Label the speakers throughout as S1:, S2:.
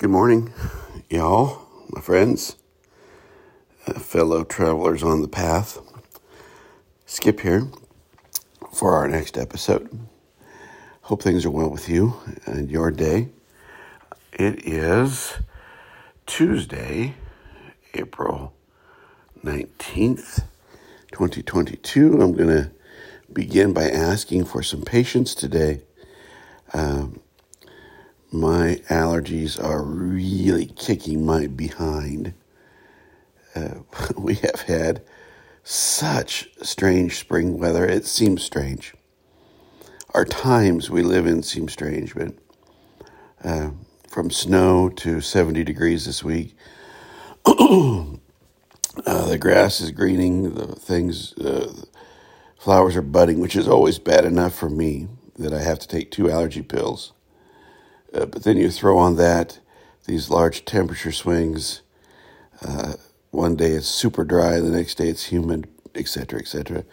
S1: Good morning, y'all, my friends, uh, fellow travelers on the path. Skip here for our next episode. Hope things are well with you and your day. It is Tuesday, April 19th, 2022. I'm going to begin by asking for some patience today. Um, my allergies are really kicking my behind. Uh, we have had such strange spring weather. It seems strange. Our times we live in seem strange, but uh, from snow to 70 degrees this week, uh, the grass is greening, the things, uh, flowers are budding, which is always bad enough for me that I have to take two allergy pills. Uh, but then you throw on that these large temperature swings. Uh, one day it's super dry, the next day it's humid, etc., etc.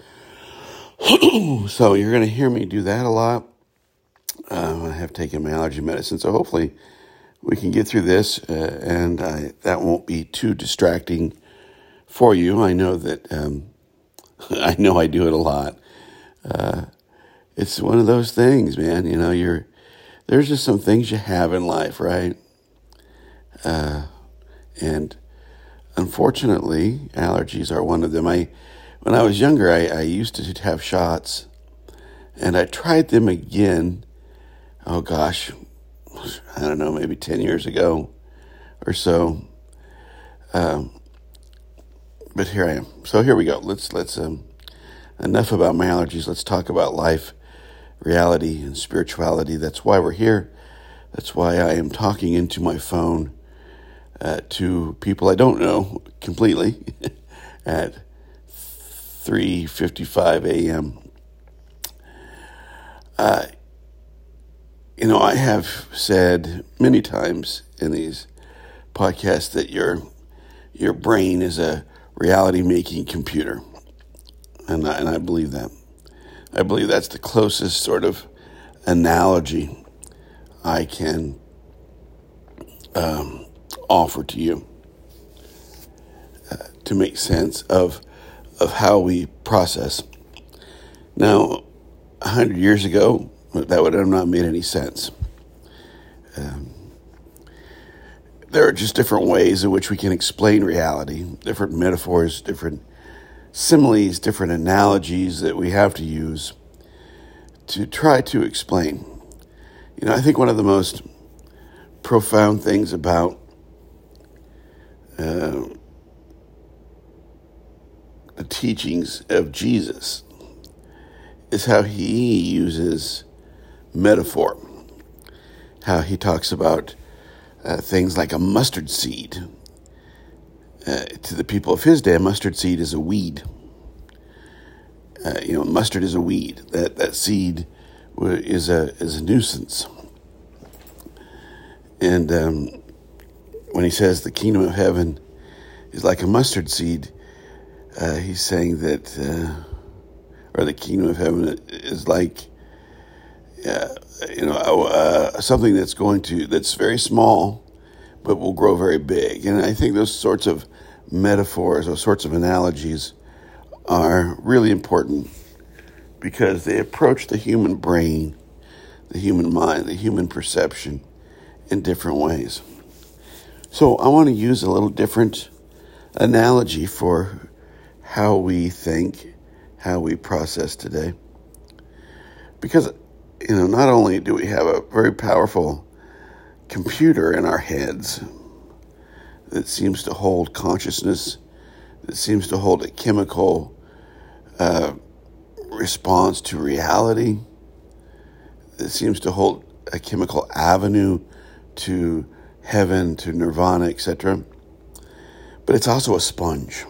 S1: so you're going to hear me do that a lot. Uh, I have taken my allergy medicine, so hopefully we can get through this, uh, and I, that won't be too distracting for you. I know that um, I know I do it a lot. Uh, it's one of those things, man. You know, you're there's just some things you have in life, right? Uh, and unfortunately, allergies are one of them. I, when I was younger, I, I used to have shots, and I tried them again. Oh gosh, I don't know, maybe ten years ago, or so. Um, but here I am. So here we go. Let's let's um, enough about my allergies. Let's talk about life reality and spirituality. That's why we're here. That's why I am talking into my phone uh, to people I don't know completely at 3:55 a.m. Uh, you know, I have said many times in these podcasts that your your brain is a reality making computer, and I, and I believe that. I believe that's the closest sort of analogy I can um, offer to you uh, to make sense of of how we process. Now, a hundred years ago, that would have not made any sense. Um, there are just different ways in which we can explain reality, different metaphors, different similes, different analogies that we have to use to try to explain. You know, I think one of the most profound things about uh, the teachings of Jesus is how he uses metaphor, how he talks about uh, things like a mustard seed uh, to the people of his day, a mustard seed is a weed. Uh, you know, mustard is a weed. That that seed is a is a nuisance. And um, when he says the kingdom of heaven is like a mustard seed, uh, he's saying that, uh, or the kingdom of heaven is like, uh, you know, something that's going to that's very small, but will grow very big. And I think those sorts of metaphors, those sorts of analogies are really important because they approach the human brain, the human mind, the human perception in different ways. So I want to use a little different analogy for how we think, how we process today. Because, you know, not only do we have a very powerful computer in our heads, that seems to hold consciousness, that seems to hold a chemical uh, response to reality, that seems to hold a chemical avenue to heaven, to nirvana, etc. But it's also a sponge.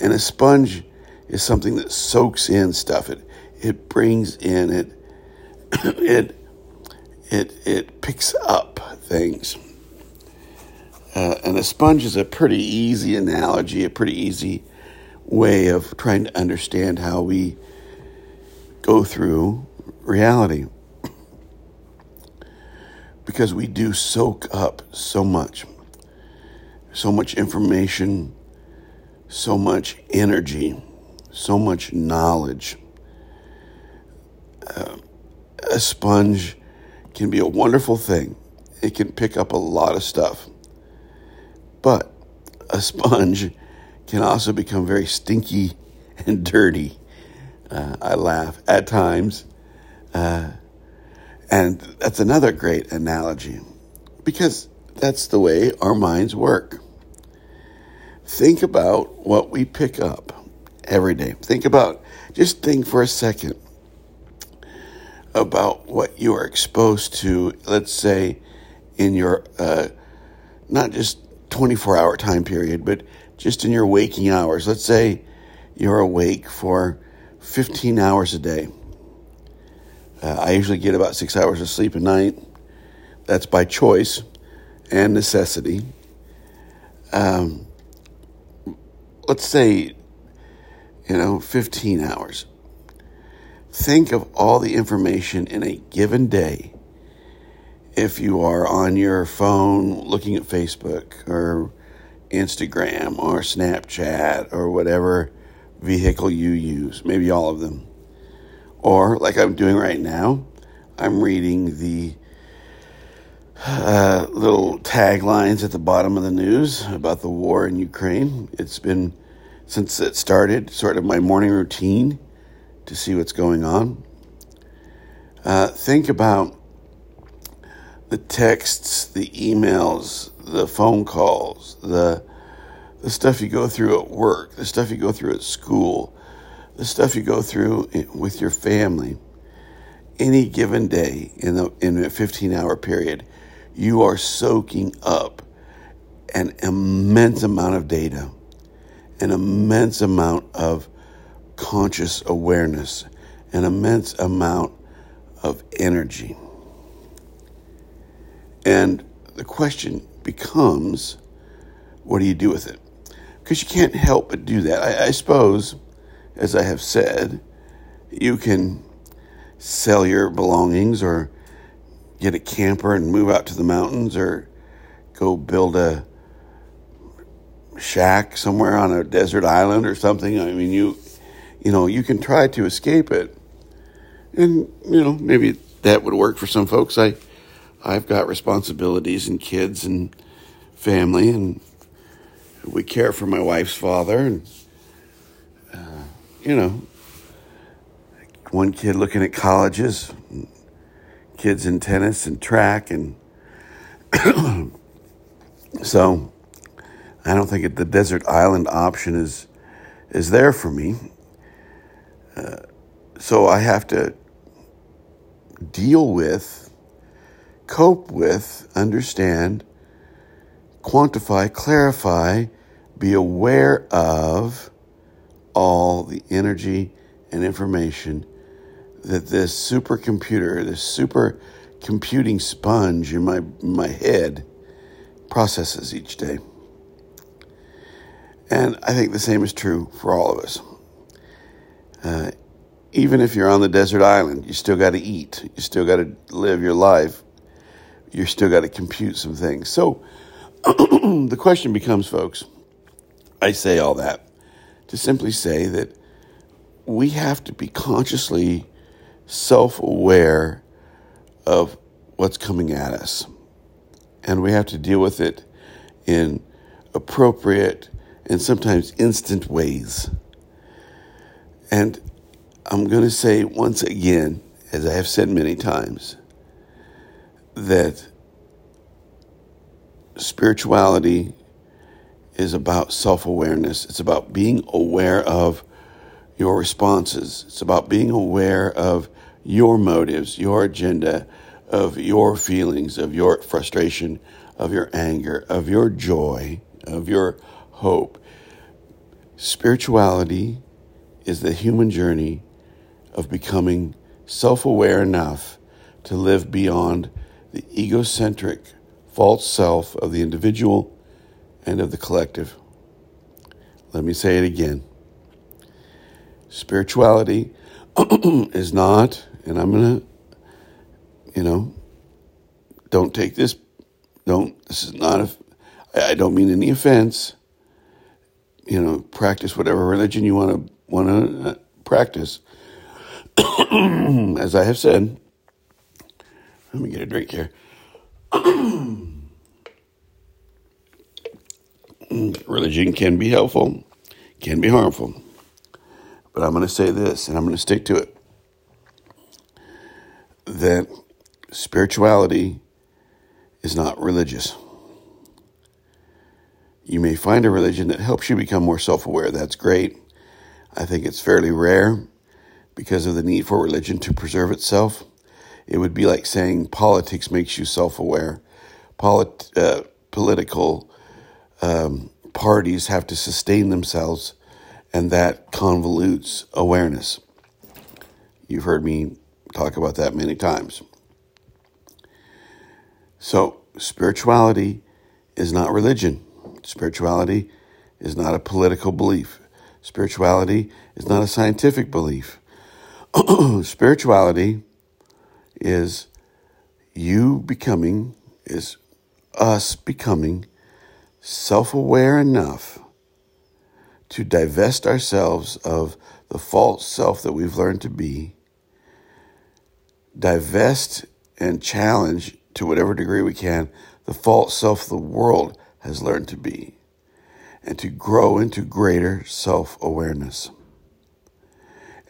S1: And a sponge is something that soaks in stuff. It it brings in it it it it picks up things. Uh, and a sponge is a pretty easy analogy, a pretty easy way of trying to understand how we go through reality. because we do soak up so much, so much information, so much energy, so much knowledge. Uh, a sponge can be a wonderful thing. It can pick up a lot of stuff. But a sponge can also become very stinky and dirty. Uh, I laugh at times. Uh, and that's another great analogy because that's the way our minds work. Think about what we pick up every day. Think about, just think for a second about what you are exposed to, let's say, in your, uh, not just 24 hour time period, but just in your waking hours. Let's say you're awake for 15 hours a day. Uh, I usually get about six hours of sleep a night. That's by choice and necessity. Um, let's say, you know, 15 hours. Think of all the information in a given day. If you are on your phone looking at Facebook or Instagram or Snapchat or whatever vehicle you use, maybe all of them. Or, like I'm doing right now, I'm reading the uh, little taglines at the bottom of the news about the war in Ukraine. It's been, since it started, sort of my morning routine to see what's going on. Uh, think about the texts, the emails, the phone calls, the the stuff you go through at work, the stuff you go through at school, the stuff you go through with your family. Any given day in the in a 15 hour period, you are soaking up an immense amount of data, an immense amount of conscious awareness, an immense amount of energy. And the question becomes what do you do with it? Because you can't help but do that. I, I, suppose, as I have said, you can sell your belongings or get a camper and move out to the mountains or go build a shack somewhere on a desert island or something. I mean, you, you know, you can try to escape it. And, you know, maybe that would work for some folks. I, I've got responsibilities and kids and family, and we care for my wife's father, and uh, you know, one kid looking at colleges, kids in tennis and track, and so I don't think the desert island option is is there for me. Uh, so I have to deal with cope with, understand, quantify, clarify, be aware of all the energy and information that this supercomputer, this super computing sponge in my, my head processes each day. And I think the same is true for all of us. Uh, even if you're on the desert island, you still got to eat. You still got to live your life you're still got to compute some things. So the question becomes, folks, I say all that to simply say that we have to be consciously self aware of what's coming at us. And we have to deal with it in appropriate and sometimes instant ways. And I'm going to say once again, as I have said many times, that spirituality is about self awareness. It's about being aware of your responses. It's about being aware of your motives, your agenda, of your feelings, of your frustration, of your anger, of your joy, of your hope. Spirituality is the human journey of becoming self aware enough to live beyond the egocentric false self of the individual and of the collective. Let me say it again. Spirituality is not, and I'm going to, you know, don't take this. Don't. This is not a. I don't mean any offense. You know, practice whatever religion you want to want to uh, practice. As I have said, let me get a drink here. religion can be helpful, can be harmful. But I'm going to say this, and I'm going to stick to it that spirituality is not religious. You may find a religion that helps you become more self aware. That's great. I think it's fairly rare because of the need for religion to preserve itself. It would be like saying politics makes you self aware. Polit- uh, political um, parties have to sustain themselves, and that convolutes awareness. You've heard me talk about that many times. So, spirituality is not religion. Spirituality is not a political belief. Spirituality is not a scientific belief. Spirituality is you becoming, is us becoming self aware enough to divest ourselves of the false self that we've learned to be, divest and challenge to whatever degree we can the false self the world has learned to be, and to grow into greater self awareness.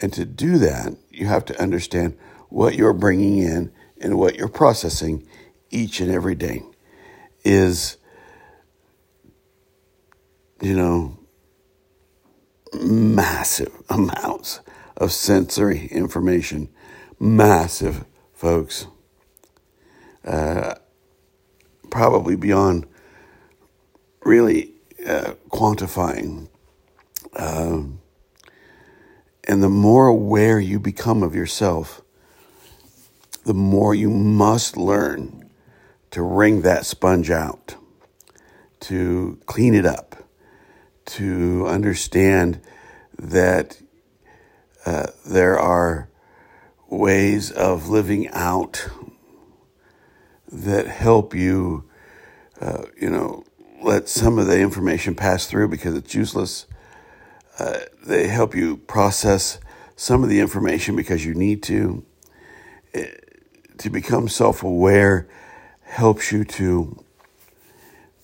S1: And to do that, you have to understand what you're bringing in and what you're processing each and every day is you know, massive amounts of sensory information. Massive, folks. Uh, probably beyond really uh, quantifying. Um, and the more aware you become of yourself, the more you must learn to wring that sponge out, to clean it up to understand that uh, there are ways of living out that help you, uh, you know, let some of the information pass through because it's useless. Uh, they help you process some of the information because you need to. It, to become self aware helps you to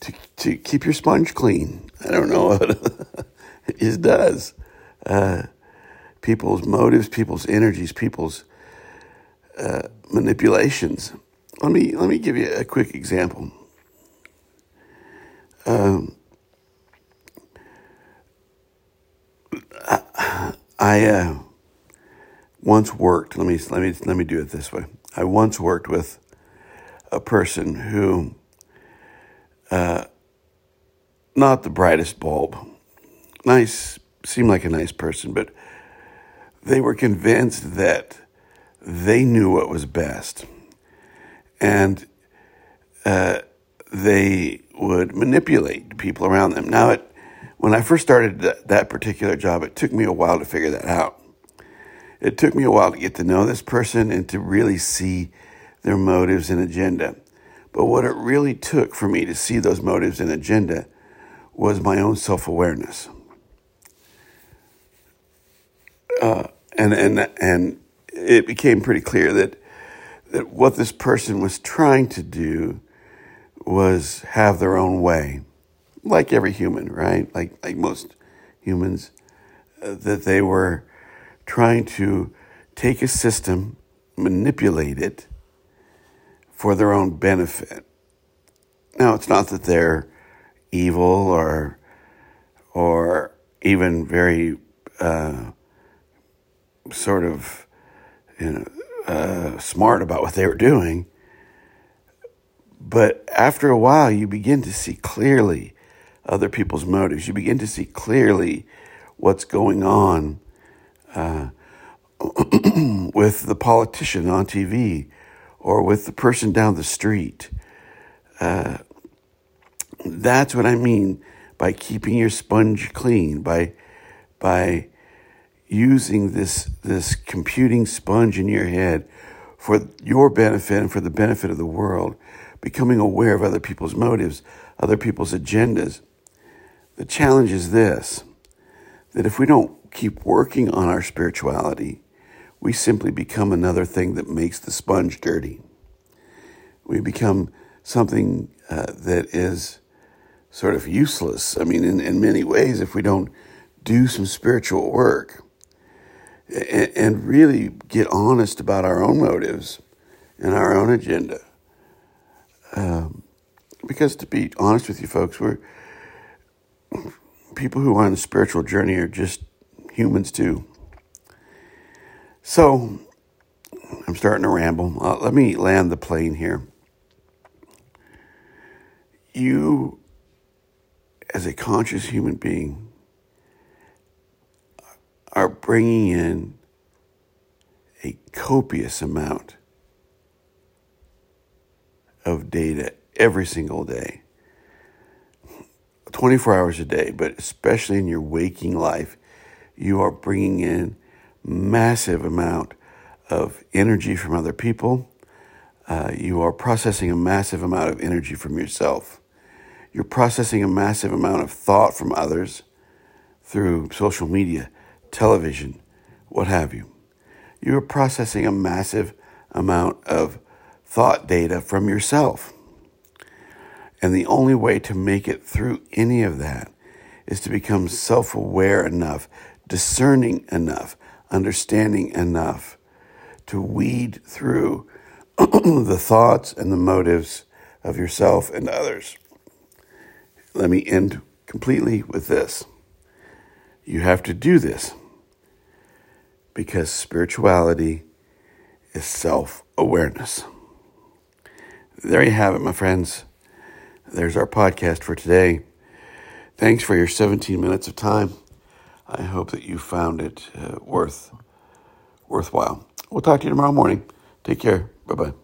S1: to, to keep your sponge clean. I don't know it does. Uh, people's motives, people's energies, people's uh, manipulations. Let me let me give you a quick example. Um, I, I uh, once worked. Let me let me let me do it this way. I once worked with a person who uh, not the brightest bulb. Nice, seemed like a nice person, but they were convinced that they knew what was best. And uh, they would manipulate people around them. Now, it, when I first started that, that particular job, it took me a while to figure that out. It took me a while to get to know this person and to really see their motives and agenda. But what it really took for me to see those motives and agenda was my own self awareness. Uh, and, and, and it became pretty clear that, that what this person was trying to do was have their own way, like every human, right? Like, like most humans, uh, that they were trying to take a system, manipulate it, for their own benefit. Now, it's not that they're evil or or even very uh, sort of you know, uh, smart about what they were doing. But after a while, you begin to see clearly other people's motives. You begin to see clearly what's going on uh, with the politician on TV or with the person down the street. Uh, that's what I mean by keeping your sponge clean, by by using this this computing sponge in your head for your benefit and for the benefit of the world, becoming aware of other people's motives, other people's agendas. The challenge is this that if we don't keep working on our spirituality, we simply become another thing that makes the sponge dirty. We become something uh, that is sort of useless. I mean, in, in many ways, if we don't do some spiritual work and, and really get honest about our own motives and our own agenda. Um, because to be honest with you folks, we're people who are on a spiritual journey are just humans too. So I'm starting to ramble. Uh, let me land the plane here. You, as a conscious human being, are bringing in a copious amount of data every single day. 24 hours a day, but especially in your waking life, you are bringing in massive amount of energy from other people. Uh, you are processing a massive amount of energy from yourself. You're processing a massive amount of thought from others through social media, television, what have you. You are processing a massive amount of thought data from yourself. And the only way to make it through any of that is to become self aware enough, discerning enough, understanding enough to weed through the thoughts and the motives of yourself and others. Let me end completely with this. You have to do this because spirituality is self awareness. There you have it, my friends there's our podcast for today. Thanks for your 17 minutes of time. I hope that you found it uh, worth worthwhile. We'll talk to you tomorrow morning. Take care. Bye bye.